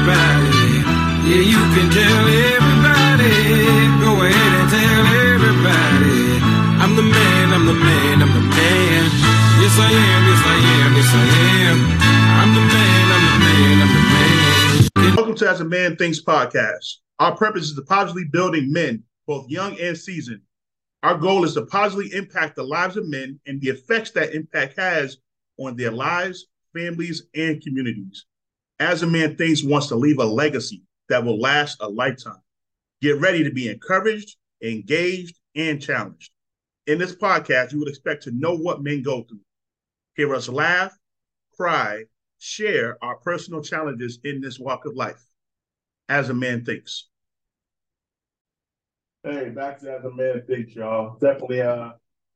everybody. Yeah, you can tell everybody. Go ahead and tell everybody. I'm the man, I'm the man, I'm the man. Yes, I am, yes, I am, yes, I am. I'm the man, I'm the man, I'm the man. Welcome to As a Man Thinks podcast. Our purpose is to positively building men, both young and seasoned. Our goal is to positively impact the lives of men and the effects that impact has on their lives, families, and communities. As a Man Thinks wants to leave a legacy that will last a lifetime. Get ready to be encouraged, engaged, and challenged. In this podcast, you would expect to know what men go through, hear us laugh, cry, share our personal challenges in this walk of life. As a Man Thinks. Hey, back to As a Man Thinks, y'all. Definitely uh,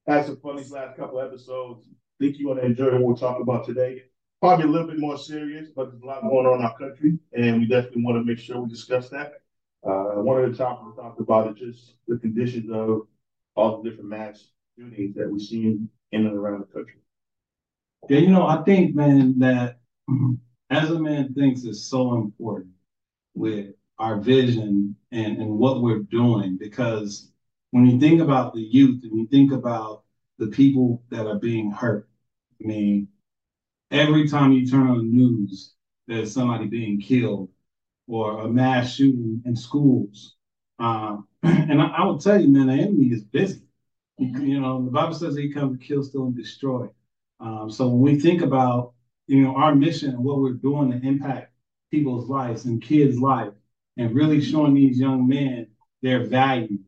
had some fun these last couple episodes. Think you're going to enjoy what we'll talk about today. Probably a little bit more serious, but there's a lot going on in our country, and we definitely want to make sure we discuss that. Uh, one of the topics we talked about is just the conditions of all the different mass shootings that we're seeing in and around the country. Yeah, you know, I think, man, that as a man thinks is so important with our vision and, and what we're doing because when you think about the youth and you think about the people that are being hurt, I mean, every time you turn on the news, there's somebody being killed or a mass shooting in schools. Um, and I, I will tell you, man, the enemy is busy. You know, the Bible says he comes to kill, steal, and destroy. Um, so when we think about, you know, our mission and what we're doing to impact people's lives and kids' life, and really showing these young men their value,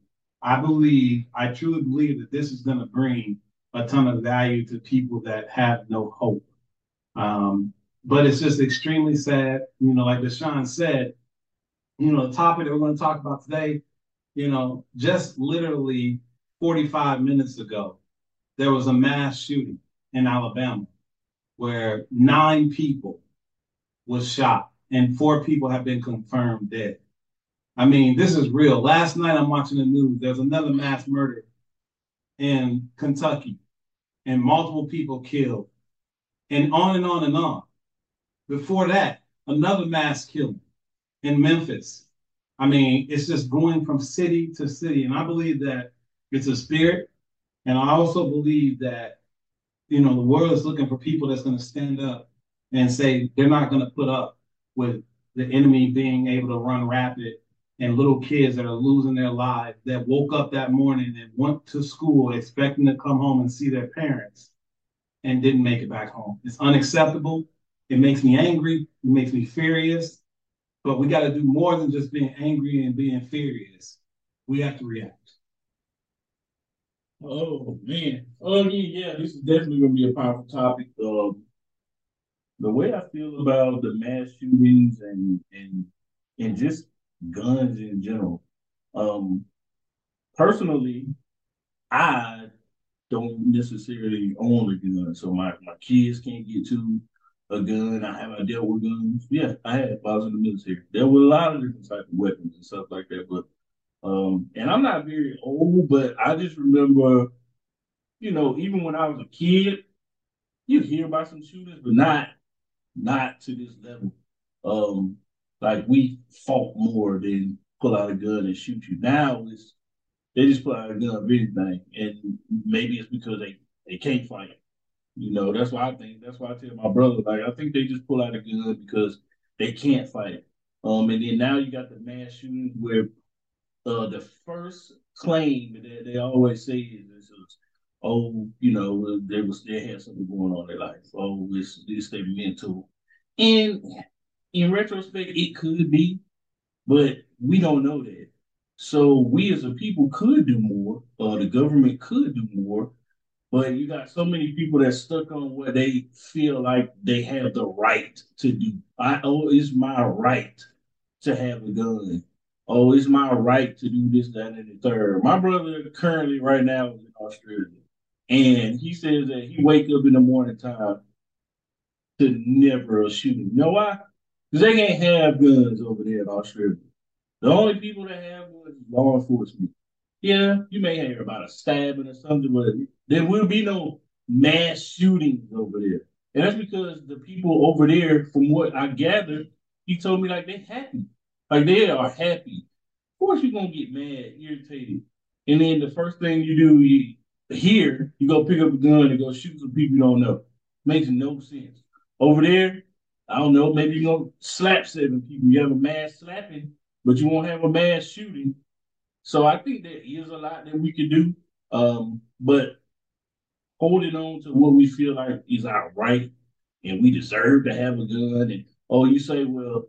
I believe, I truly believe that this is going to bring a ton of value to people that have no hope. Um, but it's just extremely sad, you know, like Deshaun said, you know, the topic that we're going to talk about today, you know, just literally 45 minutes ago, there was a mass shooting in Alabama where nine people was shot and four people have been confirmed dead. I mean, this is real. Last night I'm watching the news. There's another mass murder in Kentucky and multiple people killed and on and on and on. Before that, another mass killing in Memphis. I mean, it's just going from city to city. And I believe that it's a spirit. And I also believe that, you know, the world is looking for people that's going to stand up and say they're not going to put up with the enemy being able to run rapid and little kids that are losing their lives that woke up that morning and went to school expecting to come home and see their parents and didn't make it back home. It's unacceptable. It makes me angry. It makes me furious. But we got to do more than just being angry and being furious. We have to react. Oh man. Oh yeah, yeah. This is definitely gonna be a powerful topic. Um, the way I feel about the mass shootings and and and just guns in general. Um, personally, I don't necessarily own a gun, so my, my kids can't get to a gun. I haven't dealt with guns. Yeah, I had I was in the military. There were a lot of different type of weapons and stuff like that, but um, and I'm not very old, but I just remember, you know, even when I was a kid, you hear about some shootings, but not not to this level. Um, like we fought more than pull out a gun and shoot you. Now it's they just pull out a gun of anything, and maybe it's because they they can't fight. You know, that's why I think. That's why I tell my brother like I think they just pull out a gun because they can't fight. Um, and then now you got the mass shootings where uh the first claim that they always say is, is oh, you know, they was they had something going on in their life. Oh, it's it's their mental. And in retrospect, it could be, but we don't know that. So we as a people could do more. Uh, the government could do more, but you got so many people that stuck on what they feel like they have the right to do. I oh, it's my right to have a gun. Oh, it's my right to do this, that, and the third. My brother currently right now is in Australia, and he says that he wake up in the morning time to never shoot. You know why? Because they can't have guns over there in Australia. The only people that have guns is law enforcement. Yeah, you may hear about a stabbing or something, but there will be no mass shootings over there. And that's because the people over there, from what I gather, he told me like they happy, like they are happy. Of course, you're gonna get mad, irritated, and then the first thing you do, you here, you go pick up a gun and go shoot some people you don't know. Makes no sense. Over there, I don't know, maybe you're gonna slap seven people. You have a mass slapping, but you won't have a mass shooting. So I think there is a lot that we can do. Um, but holding on to what we feel like is our right and we deserve to have a gun. And oh, you say, well,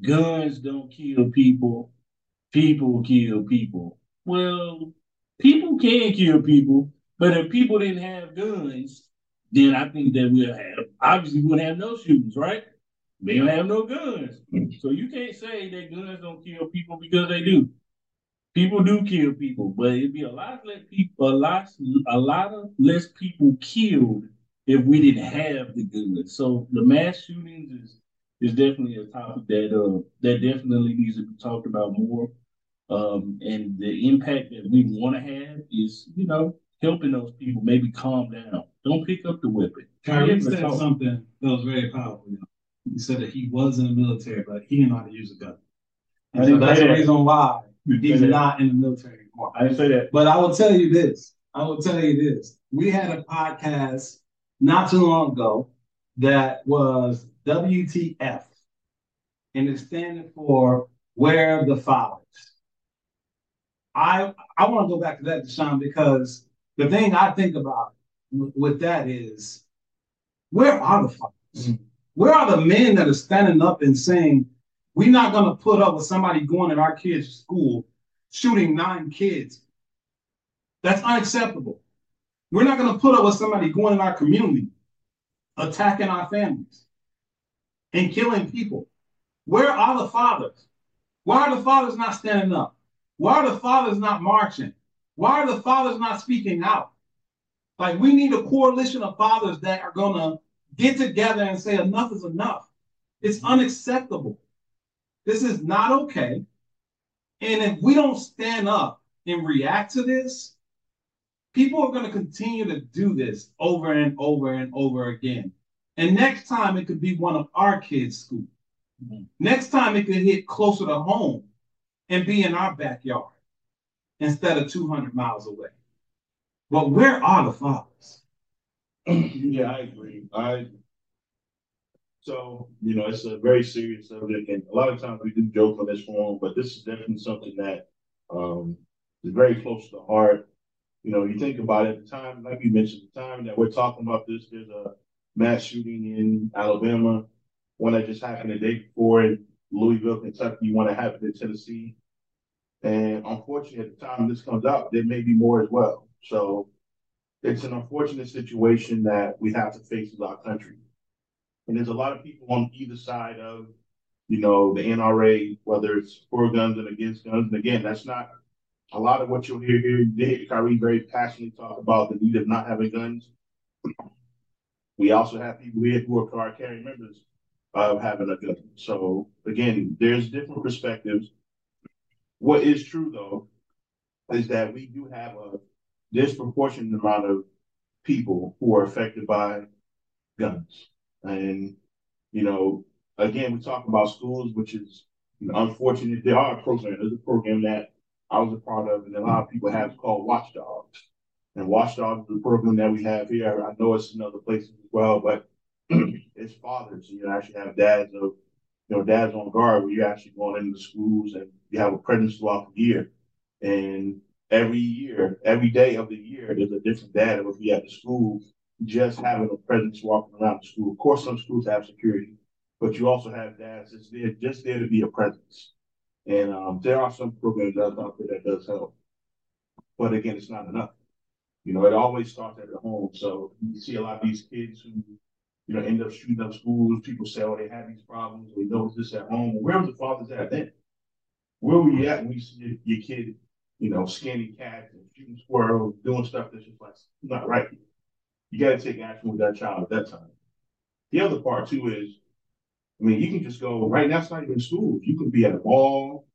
guns don't kill people, people kill people. Well, people can kill people, but if people didn't have guns, then I think that we'll have obviously we wouldn't have no shootings, right? They don't have no guns. So you can't say that guns don't kill people because they do. People do kill people, but it'd be a lot less people, a lot, a lot of less people killed if we didn't have the guns. So the mass shootings is is definitely a topic that uh that definitely needs to be talked about more. Um, and the impact that we want to have is, you know, helping those people maybe calm down. Don't pick up the weapon. Kyrie said something that was very powerful. You know? He said that he was in the military, but he didn't know how to use a gun. And so that's the reason why he's not in the military anymore. I didn't say that. But I will tell you this. I will tell you this. We had a podcast not too long ago that was WTF, and it's standing for Where are the Fathers? I I want to go back to that, Deshaun, because the thing I think about with that is where are the fathers? Mm-hmm. Where are the men that are standing up and saying, we're not going to put up with somebody going at our kids' school shooting nine kids? That's unacceptable. We're not going to put up with somebody going in our community, attacking our families, and killing people. Where are the fathers? Why are the fathers not standing up? Why are the fathers not marching? Why are the fathers not speaking out? Like we need a coalition of fathers that are gonna get together and say enough is enough. It's unacceptable. This is not okay. And if we don't stand up and react to this, people are going to continue to do this over and over and over again. And next time it could be one of our kids' school. Mm-hmm. Next time it could hit closer to home and be in our backyard instead of 200 miles away. But where are the fathers? Yeah, I agree. I so you know it's a very serious subject, and a lot of times we do joke on this forum, but this is definitely something that um, is very close to heart. You know, you think about it, the time, like you mentioned, the time that we're talking about this, there's a mass shooting in Alabama, one that just happened the day before in Louisville, Kentucky, one that happened in Tennessee. And unfortunately, at the time this comes out, there may be more as well. So it's an unfortunate situation that we have to face as our country. And there's a lot of people on either side of, you know, the NRA, whether it's for guns and against guns. And again, that's not a lot of what you'll hear here. Hear Kyrie very passionately talk about the need of not having guns. We also have people here who are card carrying members of having a gun. So again, there's different perspectives. What is true though is that we do have a disproportionate amount of people who are affected by guns. And, you know, again, we talk about schools, which is you know, unfortunate. There are programs. There's a program that I was a part of, and a lot of people have called Watchdogs. And Watchdogs is a program that we have here. I know it's in other places as well, but it's fathers. You know, actually have dads of, you know, dads on guard where you're actually going into schools and you have a presence throughout the year. And every year, every day of the year, there's a different dad that will be at the school just having a presence walking around the school. Of course, some schools have security, but you also have dads that's there just there to be a presence. And um, there are some programs out there that does help. But again, it's not enough. You know, it always starts at the home. So you see a lot of these kids who, you know, end up shooting up schools. People say, oh, they have these problems. We know this at home. Where was the fathers at then? Where were you at when you see your kid you know, scanning cats and shooting squirrels, doing stuff that's just like not right. You got to take action with that child at that time. The other part too is, I mean, you can just go right now. It's not even school. You can be at a mall.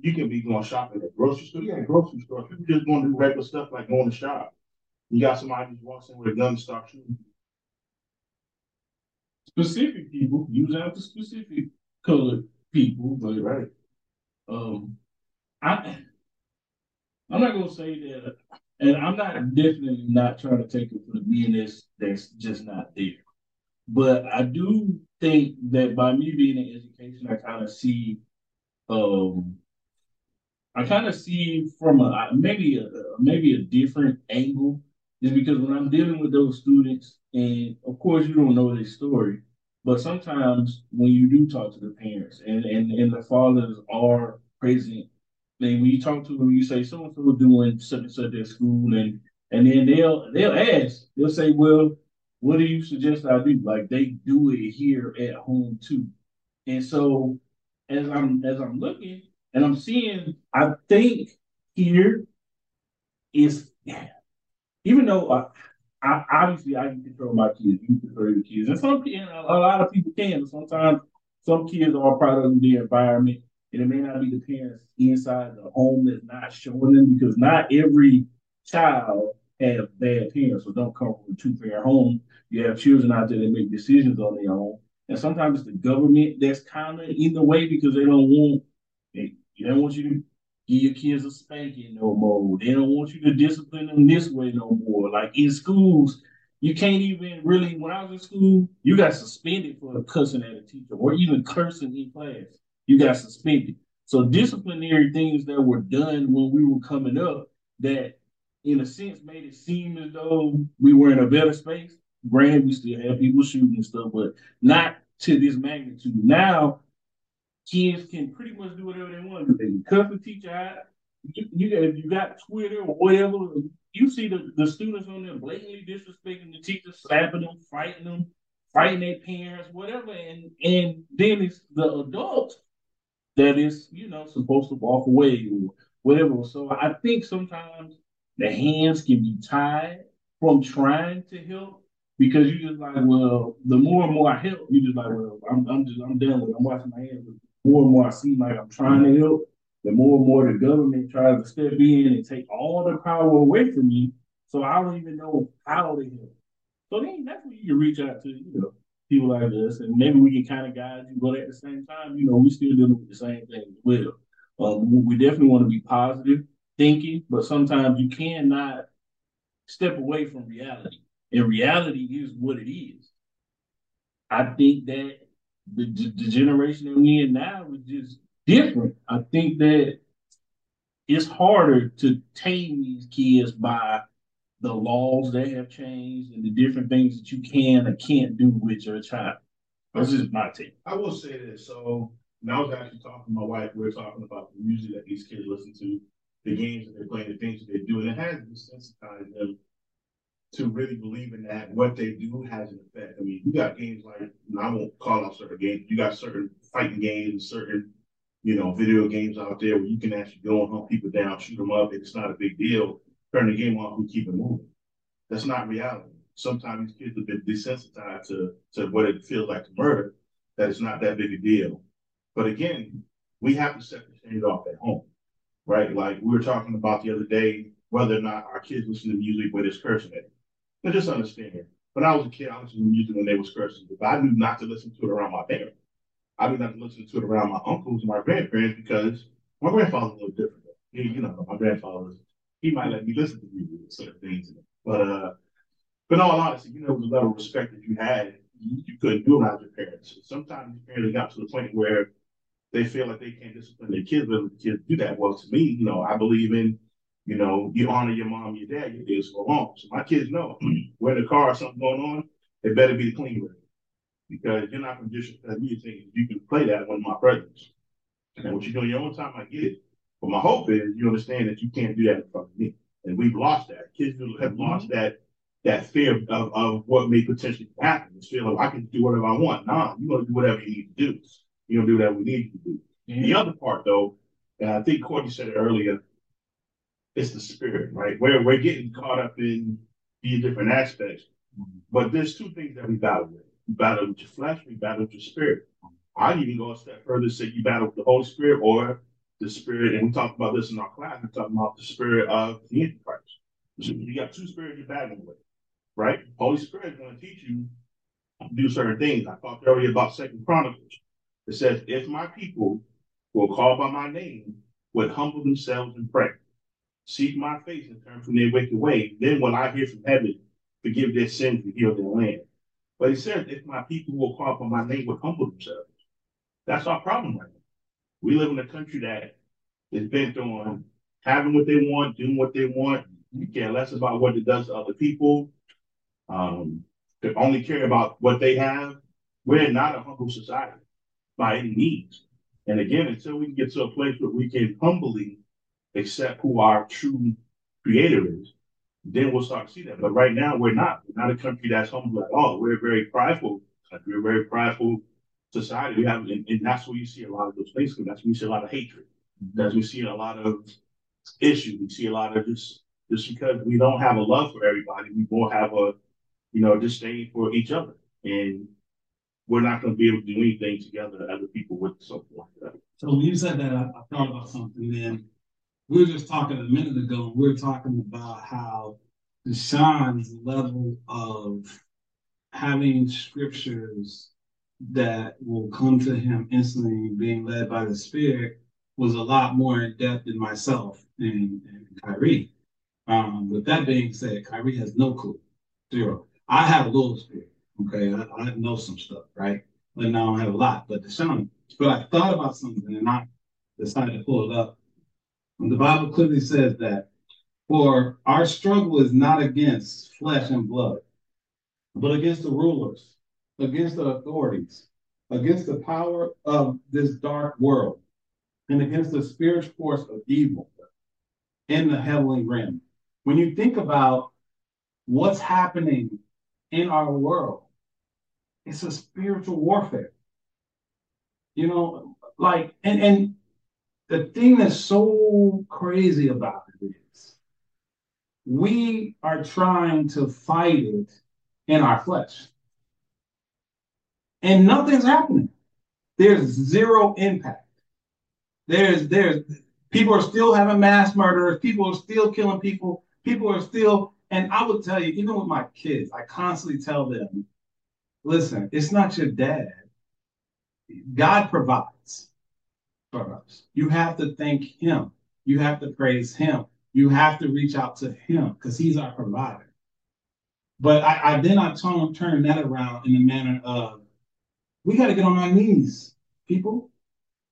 You can be going shopping at a grocery store. Yeah, grocery store. People just going to do regular stuff like going to shop. You got somebody just walks in with a gun and starts shooting. Specific people use out the specific colored people, but Right. um, I I'm not gonna say that, and I'm not definitely not trying to take it for the meanness that's just not there. But I do think that by me being in education, I kind of see, um, I kind of see from a maybe a maybe a different angle, is because when I'm dealing with those students, and of course you don't know their story, but sometimes when you do talk to the parents and and, and the fathers are present, when you talk to them, you say so and so doing such and such at school, and and then they'll they'll ask, they'll say, well, what do you suggest I do? Like they do it here at home too, and so as I'm as I'm looking and I'm seeing, I think here is even though I, I obviously I can control my kids, you control your kids, and some and a, a lot of people can. Sometimes some kids are a product of the environment, and it may not be the parents inside the home that's not showing them because not every child has bad parents or don't come from a two parent home. You have children out there that make decisions on their own, and sometimes it's the government that's kind of in the way because they don't want they, they don't want you to give your kids a spanking no more. They don't want you to discipline them this way no more. Like in schools, you can't even really. When I was in school, you got suspended for cussing at a teacher or even cursing in class. You got suspended. So disciplinary things that were done when we were coming up that, in a sense, made it seem as though we were in a better space. Granted, we still have people shooting and stuff, but not to this magnitude. Now kids can pretty much do whatever they want. They can the teacher out. You, you if you got Twitter or whatever, you see the, the students on there blatantly disrespecting the teachers, slapping them, fighting them, fighting their parents, whatever. And and then it's the adult that is, you know, supposed to walk away or whatever. So I think sometimes the hands can be tied from trying to help because you just like, well, the more and more I help, you just like, well, I'm, I'm just I'm done with it. I'm washing my hands. The more and more I see like I'm trying to help, the more and more the government tries to step in and take all the power away from me. So I don't even know how to help. So then that's when you can reach out to, you know, people like us, and maybe we can kind of guide you. But at the same time, you know, we still dealing with the same thing as well. Um, we definitely want to be positive thinking, but sometimes you cannot step away from reality. And reality is what it is. I think that the, the generation that we in now is just different. I think that it's harder to tame these kids by the laws that have changed and the different things that you can or can't do with your child. This is my take. I will say this. So when I was actually talking to my wife, we were talking about the music that these kids listen to, the games that they're playing, the things that they do, and it has desensitized them to really believing that what they do has an effect. I mean, you got games like I won't call out certain games. You got certain fighting games, and certain you know video games out there where you can actually go and hunt people down, shoot them up. It's not a big deal. Turn the game off and keep it moving. That's not reality. Sometimes these kids have been desensitized to to what it feels like to murder. That it's not that big a deal. But again, we have to set the standard off at home, right? Like we were talking about the other day, whether or not our kids listen to music where there's cursing at. But just understand, when I was a kid, I listened to music when they was cursing, but I knew not to listen to it around my parents. I knew not to listen to it around my uncles and my grandparents because my grandfather's a little different. He, you know, my grandfather, he might let me listen to music with certain things. But uh, but all honesty, you know, the level of respect that you had, you, you couldn't do it without your parents. Sometimes your parents got to the point where they feel like they can't discipline their kids, but the kids do that. Well, to me, you know, I believe in you know, you honor your mom, your dad, your kids go home. So my kids know when the car something going on, it better be the clean record. Because you're not going to me thinking you can play that of my presence. And what you do in your own time, I get it. But my hope is you understand that you can't do that in front of me. And we've lost that. Kids have lost that that fear of, of what may potentially happen. This fear of I can do whatever I want. Nah, you're gonna do whatever you need to do. You're gonna do whatever we need you to do. Mm-hmm. The other part though, and I think Courtney said it earlier, it's the spirit, right? We're we're getting caught up in these different aspects. But there's two things that we battle with. You battle with your flesh, we battle with your spirit. I'd even go a step further and say you battle with the Holy Spirit or the spirit, and we talked about this in our class, we're talking about the spirit of the Antichrist. So you got two spirits you're battling with, right? Holy Spirit is going to teach you to do certain things. I talked earlier about Second Chronicles. It says, if my people will call by my name would humble themselves and pray, seek my face and turn from their wicked way, then will I hear from heaven, forgive their sins and heal their land. But he says, if my people will call by my name would humble themselves, that's our problem right now. We live in a country that is bent on having what they want, doing what they want. You care less about what it does to other people. Um, they only care about what they have. We're not a humble society by any means. And again, until we get to a place where we can humbly accept who our true creator is, then we'll start to see that. But right now, we're not. We're not a country that's humble at all. We're a very prideful country. We're a very prideful society. We have, and, and that's where you see a lot of those things. That's where you see a lot of hatred. That's where we see a lot of issues. We see a lot of just just because we don't have a love for everybody, we more have a you know disdain for each other, and we're not going to be able to do anything together as people with something like that. So when you said that, I, I thought about something. Then we were just talking a minute ago. We were talking about how Deshaun's level of having scriptures that will come to him instantly, being led by the Spirit, was a lot more in depth than myself and, and Kyrie. Um, with that being said, Kyrie has no clue, zero. I have a little spirit, okay. I, I know some stuff, right? But now I have a lot. But Deshaun, but I thought about something and I decided to pull it up. And the Bible clearly says that for our struggle is not against flesh and blood, but against the rulers, against the authorities, against the power of this dark world, and against the spiritual force of evil in the heavenly realm. When you think about what's happening in our world, it's a spiritual warfare. You know, like, and and the thing that's so crazy about it is we are trying to fight it in our flesh. And nothing's happening. There's zero impact. There's there's people are still having mass murders. people are still killing people, people are still, and I would tell you, even with my kids, I constantly tell them, listen, it's not your dad. God provides for us. You have to thank him. You have to praise him. You have to reach out to him because he's our provider. But I, I then I turn, turn that around in the manner of we got to get on our knees, people.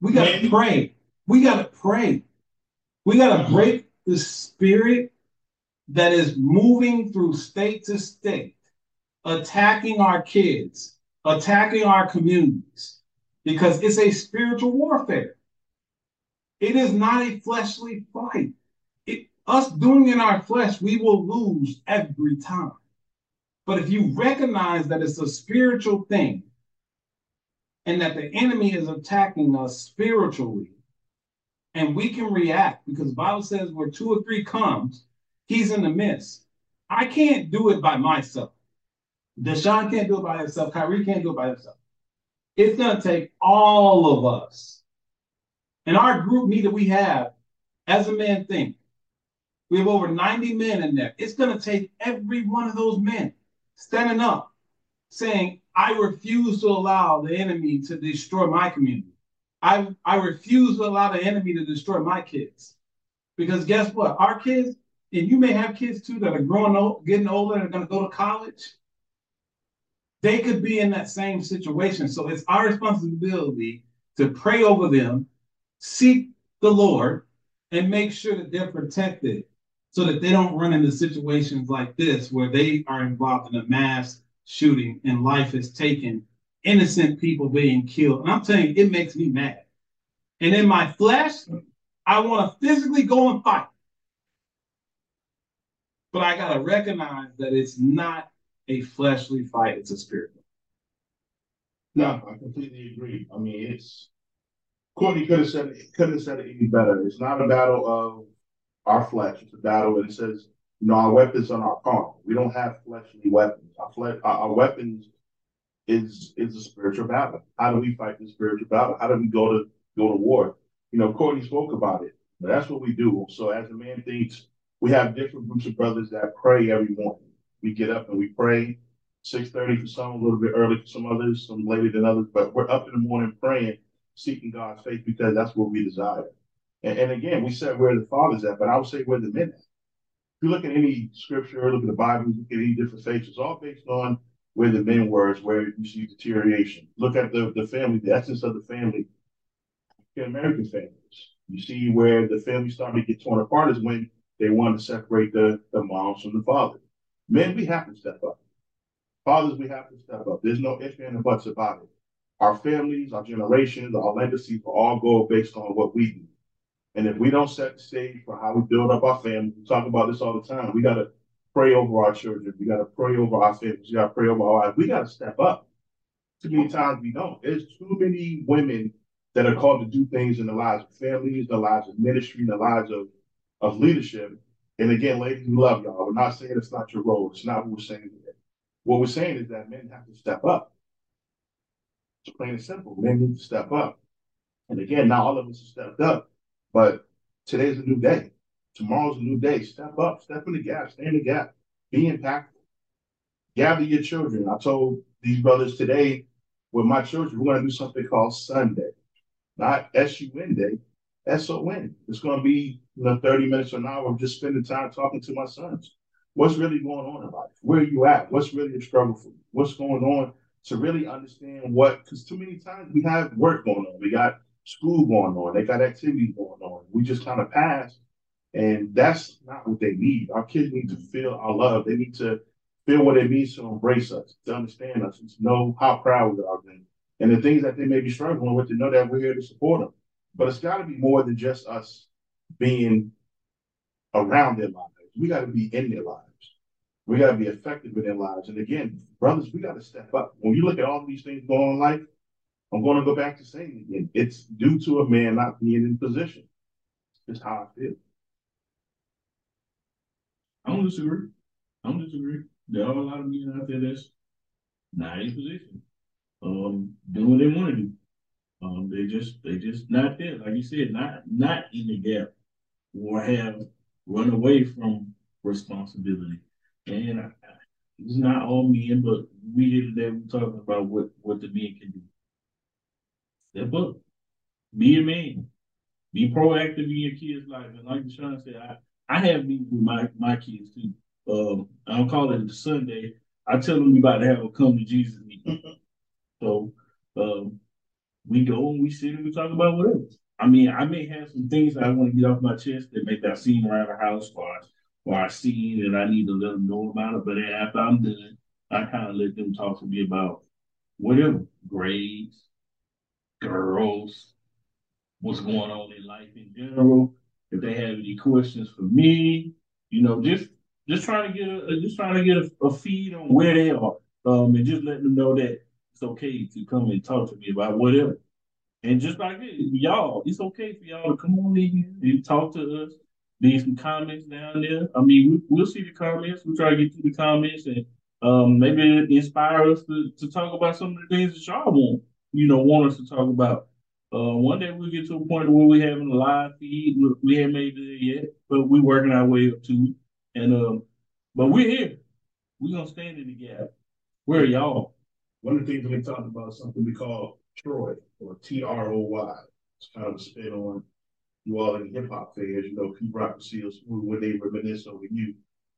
We got to pray. We got to pray. We got to break the spirit that is moving through state to state, attacking our kids, attacking our communities, because it's a spiritual warfare. It is not a fleshly fight. It, us doing in our flesh, we will lose every time. But if you recognize that it's a spiritual thing and that the enemy is attacking us spiritually, and we can react because Bible says where two or three comes, he's in the midst. I can't do it by myself. Deshaun can't do it by himself. Kyrie can't do it by himself. It's going to take all of us. And our group meeting we have, as a man think, we have over 90 men in there. It's going to take every one of those men standing up, saying, I refuse to allow the enemy to destroy my community. I, I refuse to allow the enemy to destroy my kids. Because guess what? Our kids, and you may have kids too that are growing up, getting older and are going to go to college. They could be in that same situation. So it's our responsibility to pray over them, seek the Lord, and make sure that they're protected so that they don't run into situations like this where they are involved in a mass shooting and life is taken innocent people being killed. And I'm telling you, it makes me mad. And in my flesh, I want to physically go and fight. But I got to recognize that it's not a fleshly fight, it's a spiritual. No, I completely agree. I mean, it's Courtney could have said it, could have said it any better. It's not a battle of our flesh. It's a battle, and it says, you know, our weapons are not carnal. We don't have fleshly weapons. Our, our, our weapons is is a spiritual battle. How do we fight the spiritual battle? How do we go to go to war? You know, Courtney spoke about it. But that's what we do. So as a man thinks, we have different groups of brothers that pray every morning. We get up and we pray. Six thirty for some, a little bit early for some others, some later than others, but we're up in the morning praying, seeking God's faith because that's what we desire. And, and again, we said where the father's at, but I would say where the men at. You look at any scripture, look at the Bible, look at any different faiths, it's all based on where the men were, is where you see deterioration. Look at the, the family, the essence of the family, African American families. You see where the family started to get torn apart is when they wanted to separate the, the moms from the fathers. Men, we have to step up. Fathers, we have to step up. There's no ifs and buts about it. Our families, our generations, our legacies will all go based on what we do. And if we don't set the stage for how we build up our family, we talk about this all the time. We got to pray over our children. We got to pray over our families. We got to pray over our lives. We got to step up. Too many times we don't. There's too many women that are called to do things in the lives of families, the lives of ministry, the lives of, of leadership. And again, ladies, we love y'all. We're not saying it's not your role. It's not what we're saying. Here. What we're saying is that men have to step up. It's plain and simple. Men need to step up. And again, not all of us have stepped up, but today's a new day. Tomorrow's a new day. Step up, step in the gap, stand in the gap, be impactful. Gather your children. I told these brothers today with my children, we're going to do something called Sunday, not S-U-N day, S-O-N. It's going to be you know 30 minutes or an hour of just spending time talking to my sons. What's really going on in life? Where are you at? What's really a struggle for you? What's going on to really understand what, because too many times we have work going on. We got school going on. They got activities going on. We just kind of pass. And that's not what they need. Our kids need to feel our love. They need to feel what it means to embrace us, to understand us, to know how proud we are of them. And the things that they may be struggling with, to know that we're here to support them. But it's got to be more than just us being around their lives. We got to be in their lives. We got to be effective in their lives. And again, brothers, we got to step up. When you look at all these things going on in life, I'm going to go back to saying again, it's due to a man not being in position. It's how I feel. I don't disagree. I don't disagree. There are a lot of men out there that's not in position. Um, doing what they want to do. Um, they just they just not there. Like you said, not not in the gap or have run away from responsibility. And I, it's not all men, but we here today we're talking about what what the men can do. Step up, be a man, be proactive in your kids' life. And like Sean said, I I have meetings with my my kids too. Um, I don't call it the Sunday. I tell them we about to have a come to Jesus meeting. so um, we go and we sit and we talk about whatever. I mean, I may have some things I want to get off my chest that make that scene around the house or, or I see and I need to let them know about it. But after I'm done, I kind of let them talk to me about whatever grades, girls, what's going on in life in general. If they have any questions for me, you know, just just trying to get a just trying to get a, a feed on where they are, um, and just letting them know that it's okay to come and talk to me about whatever. And just like it, y'all, it's okay for y'all to come on in and talk to us. Leave some comments down there. I mean, we, will see the comments. We'll try to get through the comments and um, maybe inspire us to, to talk about some of the things that y'all want, you know, want us to talk about. Uh, one day we'll get to a point where we're having a live feed. We haven't made it yet, but we're working our way up to it. And um, but we're here. We're gonna stand in the gap. Where are y'all? One of the things we talked about is something we call Troy or T R O Y. It's kind of a spin on you all in hip hop fans. You know, Pete Rock and Smooth when they reminisce over you.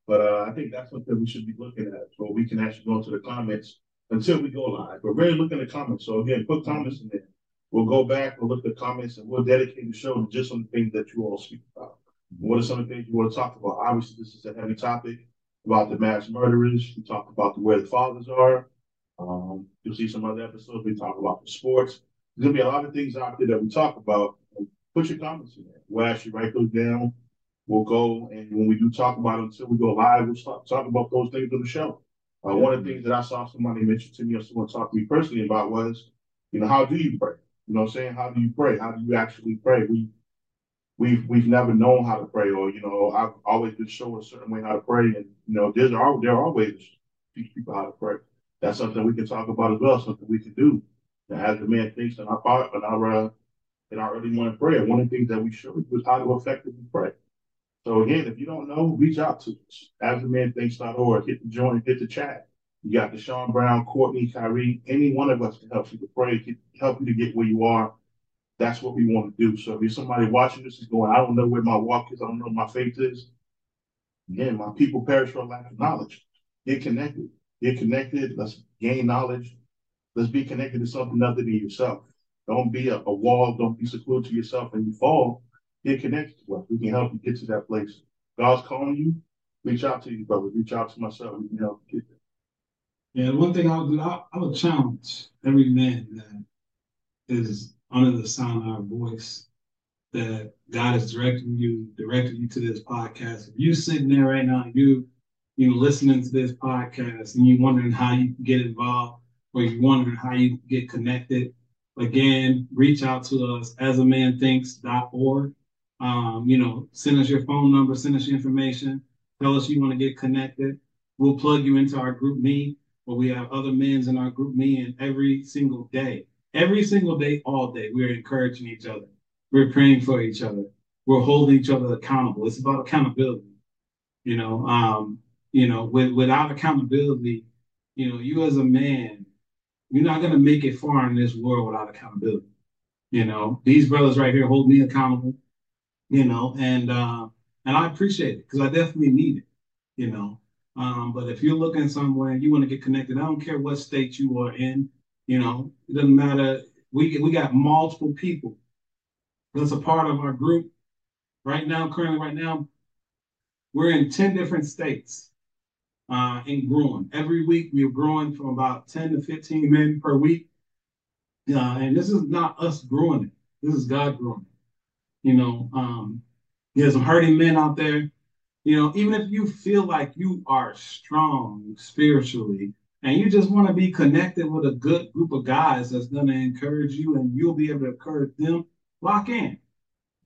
But uh, I think that's something we should be looking at, so we can actually go into the comments until we go live. But really look in the comments. So again, put comments in there. We'll go back, we'll look at the comments, and we'll dedicate the show to just on the things that you all speak about. What are some of the things you want to talk about? Obviously, this is a heavy topic about the mass murderers. We talk about the where the fathers are. Um, you'll see some other episodes. We talk about the sports. There's gonna be a lot of things out there that we talk about. Put your comments in there. We'll actually write those down. We'll go and when we do talk about it until we go live, we'll start talking about those things on the show. Uh, one of the things that I saw somebody mention to me or someone talk to me personally about was, you know, how do you pray? You know what I'm saying? How do you pray? How do you actually pray? We we've we've never known how to pray, or you know, I've always been shown a certain way how to pray, and you know, there's are there are ways to teach people how to pray. That's something we can talk about as well, something we can do. as the man thinks in our part in our uh, in our early morning prayer, one of the things that we show you is how to effectively pray. So again, if you don't know, reach out to us. The hit the join, hit the chat. You got Deshaun Brown, Courtney, Kyrie. Any one of us can help you to pray, help you to get where you are. That's what we want to do. So if you're somebody watching this is going, I don't know where my walk is, I don't know my faith is. Again, my people perish for lack of knowledge. Get connected. Get connected. Let's gain knowledge. Let's be connected to something other than yourself. Don't be a, a wall. Don't be secluded to yourself and you fall. Get connected to us. We can help you get to that place. God's calling you. Reach out to you, brother. Reach out to myself. We can help you get there. Yeah, one thing I would do, I, I would challenge every man that is under the sound of our voice that God is directing you, directing you to this podcast. If you sitting there right now, you you listening to this podcast and you wondering how you get involved or you wondering how you get connected, again, reach out to us as a man thinks.org. Um, you know, send us your phone number, send us your information, tell us you want to get connected. We'll plug you into our GroupMe, where we have other men's in our GroupMe, and every single day, every single day, all day, we're encouraging each other. We're praying for each other. We're holding each other accountable. It's about accountability. You know, um, you know, with, without accountability, you know, you as a man, you're not gonna make it far in this world without accountability. You know, these brothers right here hold me accountable. You know, and uh, and I appreciate it because I definitely need it. You know, um, but if you're looking somewhere and you want to get connected, I don't care what state you are in. You know, it doesn't matter. We we got multiple people that's a part of our group right now. Currently, right now, we're in ten different states uh, and growing. Every week, we're growing from about ten to fifteen men per week. Uh, and this is not us growing it. This is God growing it. You know, um, there's some hurting men out there. You know, even if you feel like you are strong spiritually and you just want to be connected with a good group of guys that's going to encourage you and you'll be able to encourage them, lock in.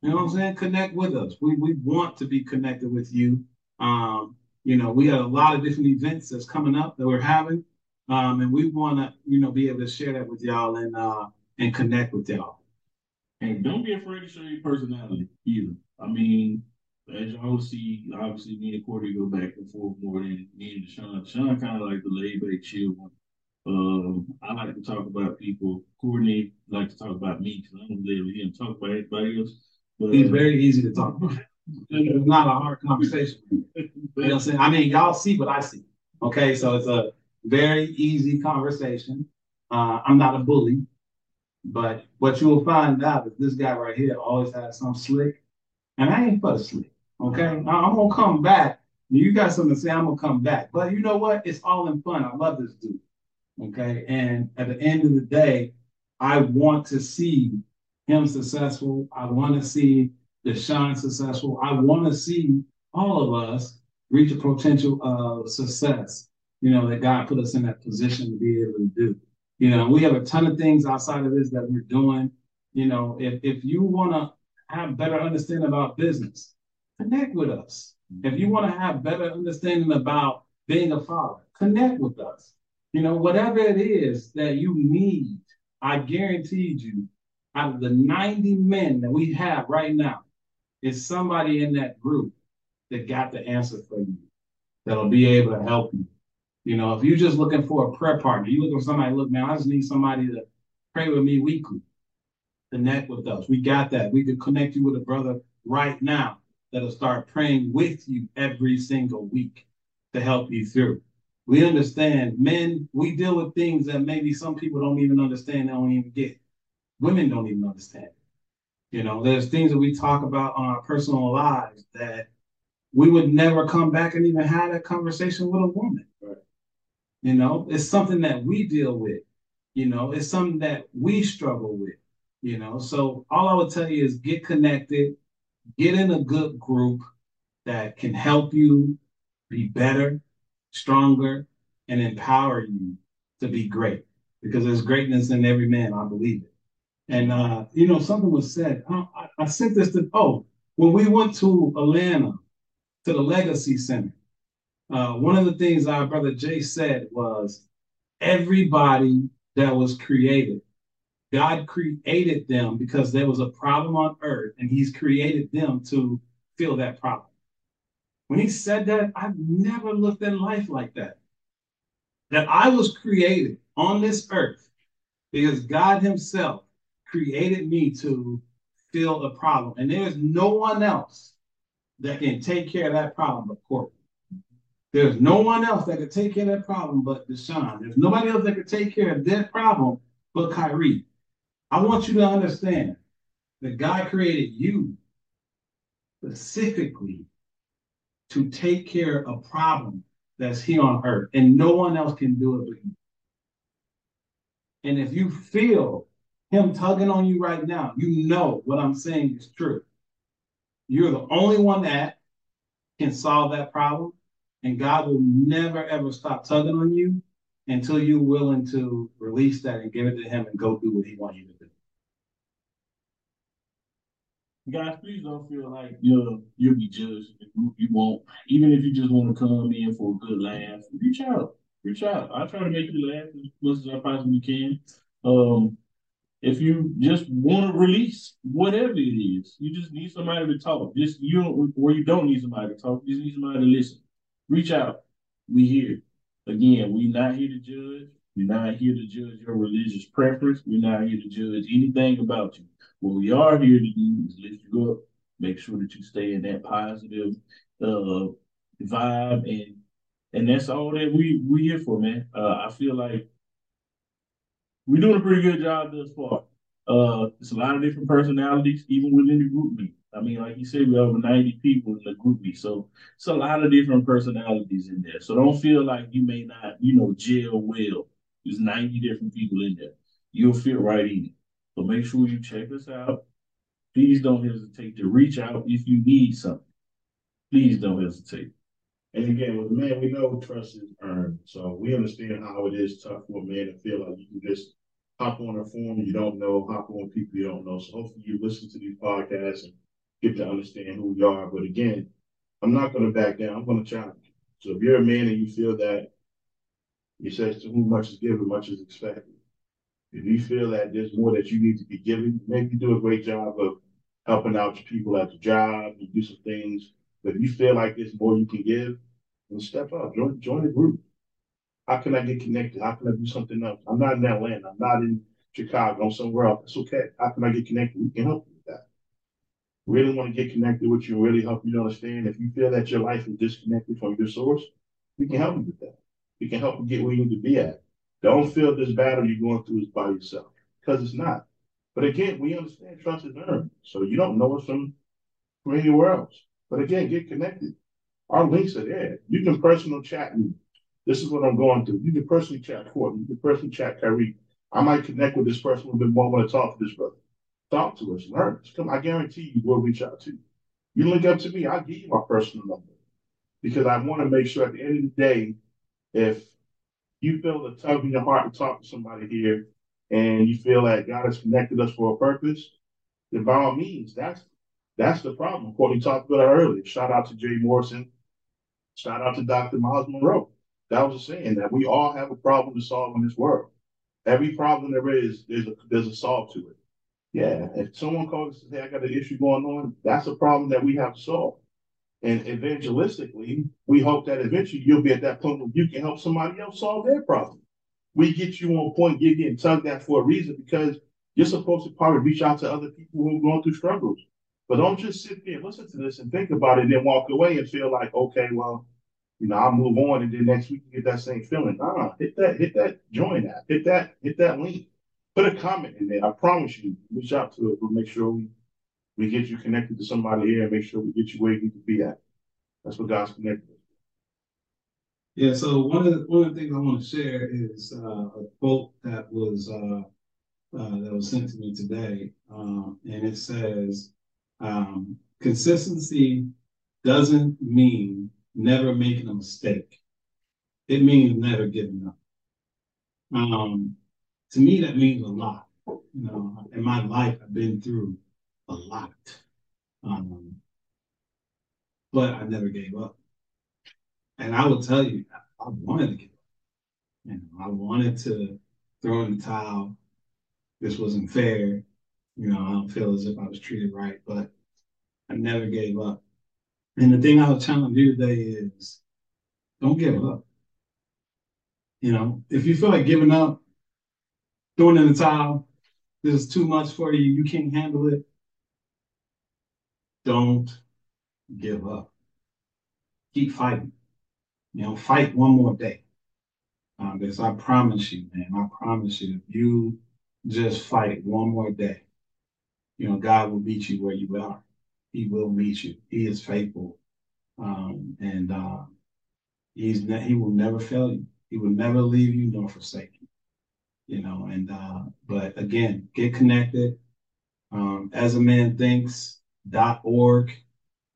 You know what I'm saying? Connect with us. We, we want to be connected with you. Um, you know, we got a lot of different events that's coming up that we're having. Um, and we want to, you know, be able to share that with y'all and uh, and connect with y'all. And don't be afraid to show your personality either. I mean, as y'all see, obviously me and Courtney go back and forth more than me and Deshaun. Deshaun kind of like the laid back chill one. Um, I like to talk about people. Courtney like to talk about me because I don't really hear him talk about anybody else. But, He's very easy to talk about. It's not a hard conversation. You know what I'm saying? I mean, y'all see what I see. Okay, so it's a very easy conversation. Uh, I'm not a bully, but what you will find out is this guy right here always has some slick, and I ain't for the slick. Okay, mm-hmm. I- I'm gonna come back. You got something to say, I'm gonna come back. But you know what? It's all in fun. I love this dude. Okay, and at the end of the day, I want to see him successful. I want to see Deshaun successful. I want to see all of us reach a potential of success. You know, that God put us in that position to be able to do. You know, we have a ton of things outside of this that we're doing. You know, if if you want to have better understanding about business, connect with us. If you want to have better understanding about being a father, connect with us. You know, whatever it is that you need, I guarantee you, out of the 90 men that we have right now, is somebody in that group that got the answer for you, that'll be able to help you. You know, if you're just looking for a prayer partner, you looking for somebody, look, man, I just need somebody to pray with me weekly. Connect with us. We got that. We can connect you with a brother right now that'll start praying with you every single week to help you through. We understand men, we deal with things that maybe some people don't even understand, they don't even get. Women don't even understand. You know, there's things that we talk about on our personal lives that we would never come back and even have that conversation with a woman. You know, it's something that we deal with. You know, it's something that we struggle with. You know, so all I would tell you is get connected, get in a good group that can help you be better, stronger, and empower you to be great. Because there's greatness in every man, I believe it. And uh, you know, something was said. I- I sent this to oh, when we went to Atlanta to the Legacy Center, uh, one of the things our brother Jay said was everybody that was created, God created them because there was a problem on earth, and He's created them to fill that problem. When he said that, I've never looked at life like that. that I was created on this earth because God Himself created me to fill a problem. And there's no one else that can take care of that problem but Courtney. There's no one else that can take care of that problem but Deshaun. There's nobody else that can take care of that problem but Kyrie. I want you to understand that God created you specifically to take care of a problem that's here on earth, and no one else can do it but you. And if you feel him tugging on you right now, you know what I'm saying is true. You're the only one that can solve that problem, and God will never ever stop tugging on you until you're willing to release that and give it to Him and go do what He wants you to do. Guys, please don't feel like you'll you'll be judged. if You won't. Even if you just want to come in for a good laugh, reach out. Reach out. I try to make you laugh as much as I possibly can. Um, if you just want to release whatever it is, you just need somebody to talk. Just you or you don't need somebody to talk. You just need somebody to listen. Reach out. We here. Again, we're not here to judge. We're not here to judge your religious preference. We're not here to judge anything about you. What we are here to do is lift you up, make sure that you stay in that positive uh, vibe, and and that's all that we we here for, man. Uh, I feel like we're doing a pretty good job thus far. Uh, it's a lot of different personalities, even within the GroupMe. I mean, like you said, we have over 90 people in the GroupMe. So it's a lot of different personalities in there. So don't feel like you may not, you know, gel well. There's 90 different people in there. You'll fit right in. So make sure you check us out. Please don't hesitate to reach out if you need something. Please don't hesitate. And again, with men, we know trust is earned. So we understand how it is tough for a man to feel like you can just hop on a forum you don't know, hop on people you don't know. So hopefully you listen to these podcasts and get to understand who we are. But again, I'm not going to back down. I'm going to challenge you. So if you're a man and you feel that he says to whom much is given, much is expected. If you feel that there's more that you need to be given, maybe you do a great job of helping out people at the job, you do some things. But if you feel like there's more you can give, then step up, join, join the group. How can I get connected? How can I do something else? I'm not in Atlanta. I'm not in Chicago. I'm somewhere else. It's okay. How can I get connected? We can help you. Really want to get connected with you, really help you to understand. If you feel that your life is disconnected from your source, we can help you with that. We can help you get where you need to be at. Don't feel this battle you're going through is by yourself because it's not. But again, we understand trust is earned. So you don't know us from, from anywhere else. But again, get connected. Our links are there. You can personal chat me. This is what I'm going through. You can personally chat Courtney. You can personally chat Kyrie. I might connect with this person a little bit more when I talk to this brother. Talk to us, learn. Come, I guarantee you we'll reach out to you. You link up to me, I'll give you my personal number. Because I want to make sure at the end of the day, if you feel the tug in your heart to talk to somebody here and you feel that God has connected us for a purpose, then by all means, that's that's the problem. Courtney talked about earlier. Shout out to Jay Morrison. Shout out to Dr. Myles Munroe. That was a saying that we all have a problem to solve in this world. Every problem there is, there's a there's a solve to it. Yeah, if someone calls and say, I got an issue going on, that's a problem that we have to solve. And evangelistically, we hope that eventually you'll be at that point where you can help somebody else solve their problem. We get you on point, you're getting tugged at for a reason because you're supposed to probably reach out to other people who are going through struggles. But don't just sit there and listen to this and think about it and then walk away and feel like, okay, well, you know, I'll move on and then next week you get that same feeling. Nah, hit that, hit that, join that, hit that, hit that link. Put a comment in there. I promise you, reach out to us. We'll make sure we we get you connected to somebody here and make sure we get you where you need to be at. That's what God's connected. Yeah, so one of the one of the things I want to share is uh, a quote that was uh, uh, that was sent to me today, um, and it says, um, "Consistency doesn't mean never making a mistake. It means never giving up." Um, to me, that means a lot. You know, in my life, I've been through a lot. Um, but I never gave up. And I will tell you, I wanted to give up. You know, I wanted to throw in the towel. This wasn't fair. You know, I don't feel as if I was treated right, but I never gave up. And the thing I will challenge you today is don't give up. You know, if you feel like giving up, throwing in the towel, this is too much for you, you can't handle it, don't give up. Keep fighting. You know, fight one more day. Um, because I promise you, man, I promise you, if you just fight one more day, you know, God will meet you where you are. He will meet you. He is faithful. Um, and uh, he's ne- he will never fail you. He will never leave you nor forsake you. You know, and uh, but again, get connected. Um, as a man thinks.org.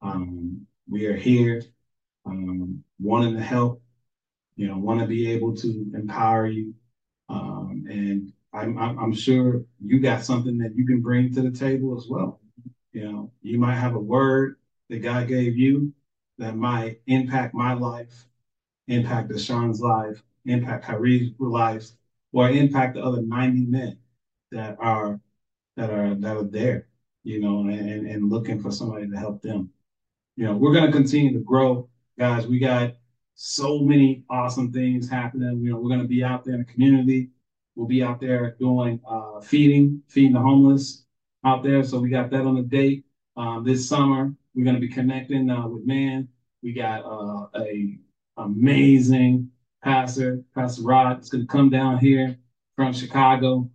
Um, we are here um, wanting to help, you know, want to be able to empower you. Um, and I'm, I'm, I'm sure you got something that you can bring to the table as well. You know, you might have a word that God gave you that might impact my life, impact Deshaun's life, impact Kyrie's life, or impact the other 90 men that are that are that are there, you know, and, and looking for somebody to help them. You know, we're gonna continue to grow, guys. We got so many awesome things happening. You know, we're gonna be out there in the community. We'll be out there doing uh, feeding, feeding the homeless out there. So we got that on the date um, this summer. We're going to be connecting uh, with man. We got uh, a amazing pastor, Pastor Rod. is going to come down here from Chicago.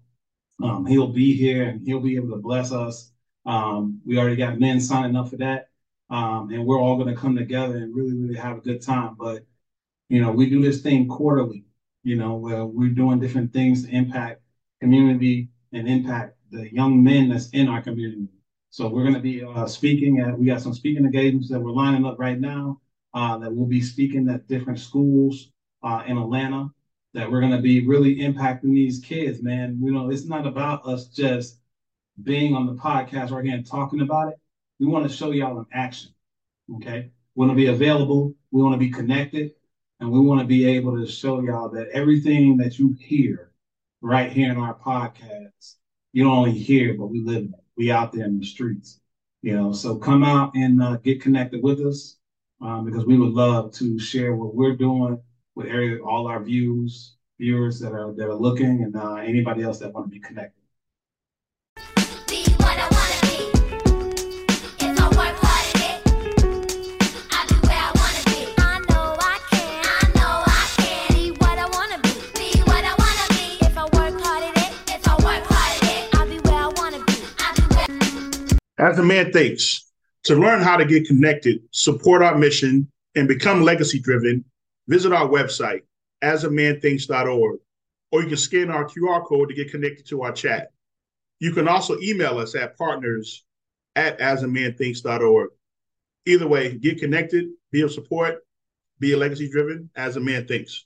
Um, he'll be here and he'll be able to bless us. Um, we already got men signing up for that. Um, and we're all going to come together and really, really have a good time. But, you know, we do this thing quarterly you know, where we're doing different things to impact community and impact the young men that's in our community. So we're going to be uh, speaking at, we got some speaking engagements that we're lining up right now uh, that we'll be speaking at different schools uh, in Atlanta that we're going to be really impacting these kids, man. You know, it's not about us just being on the podcast right here and talking about it. We want to show y'all in action. Okay. We want to be available. We want to be connected. And we want to be able to show y'all that everything that you hear right here in our podcast, you don't only hear, but we live it. We out there in the streets, you know. So come out and uh, get connected with us um, because we would love to share what we're doing with area, all our views, viewers that are that are looking, and uh, anybody else that want to be connected. As a man thinks, to learn how to get connected, support our mission, and become legacy driven, visit our website, asamanthinks.org, or you can scan our QR code to get connected to our chat. You can also email us at partners at asamanthinks.org. Either way, get connected, be of support, be a legacy driven as a man thinks.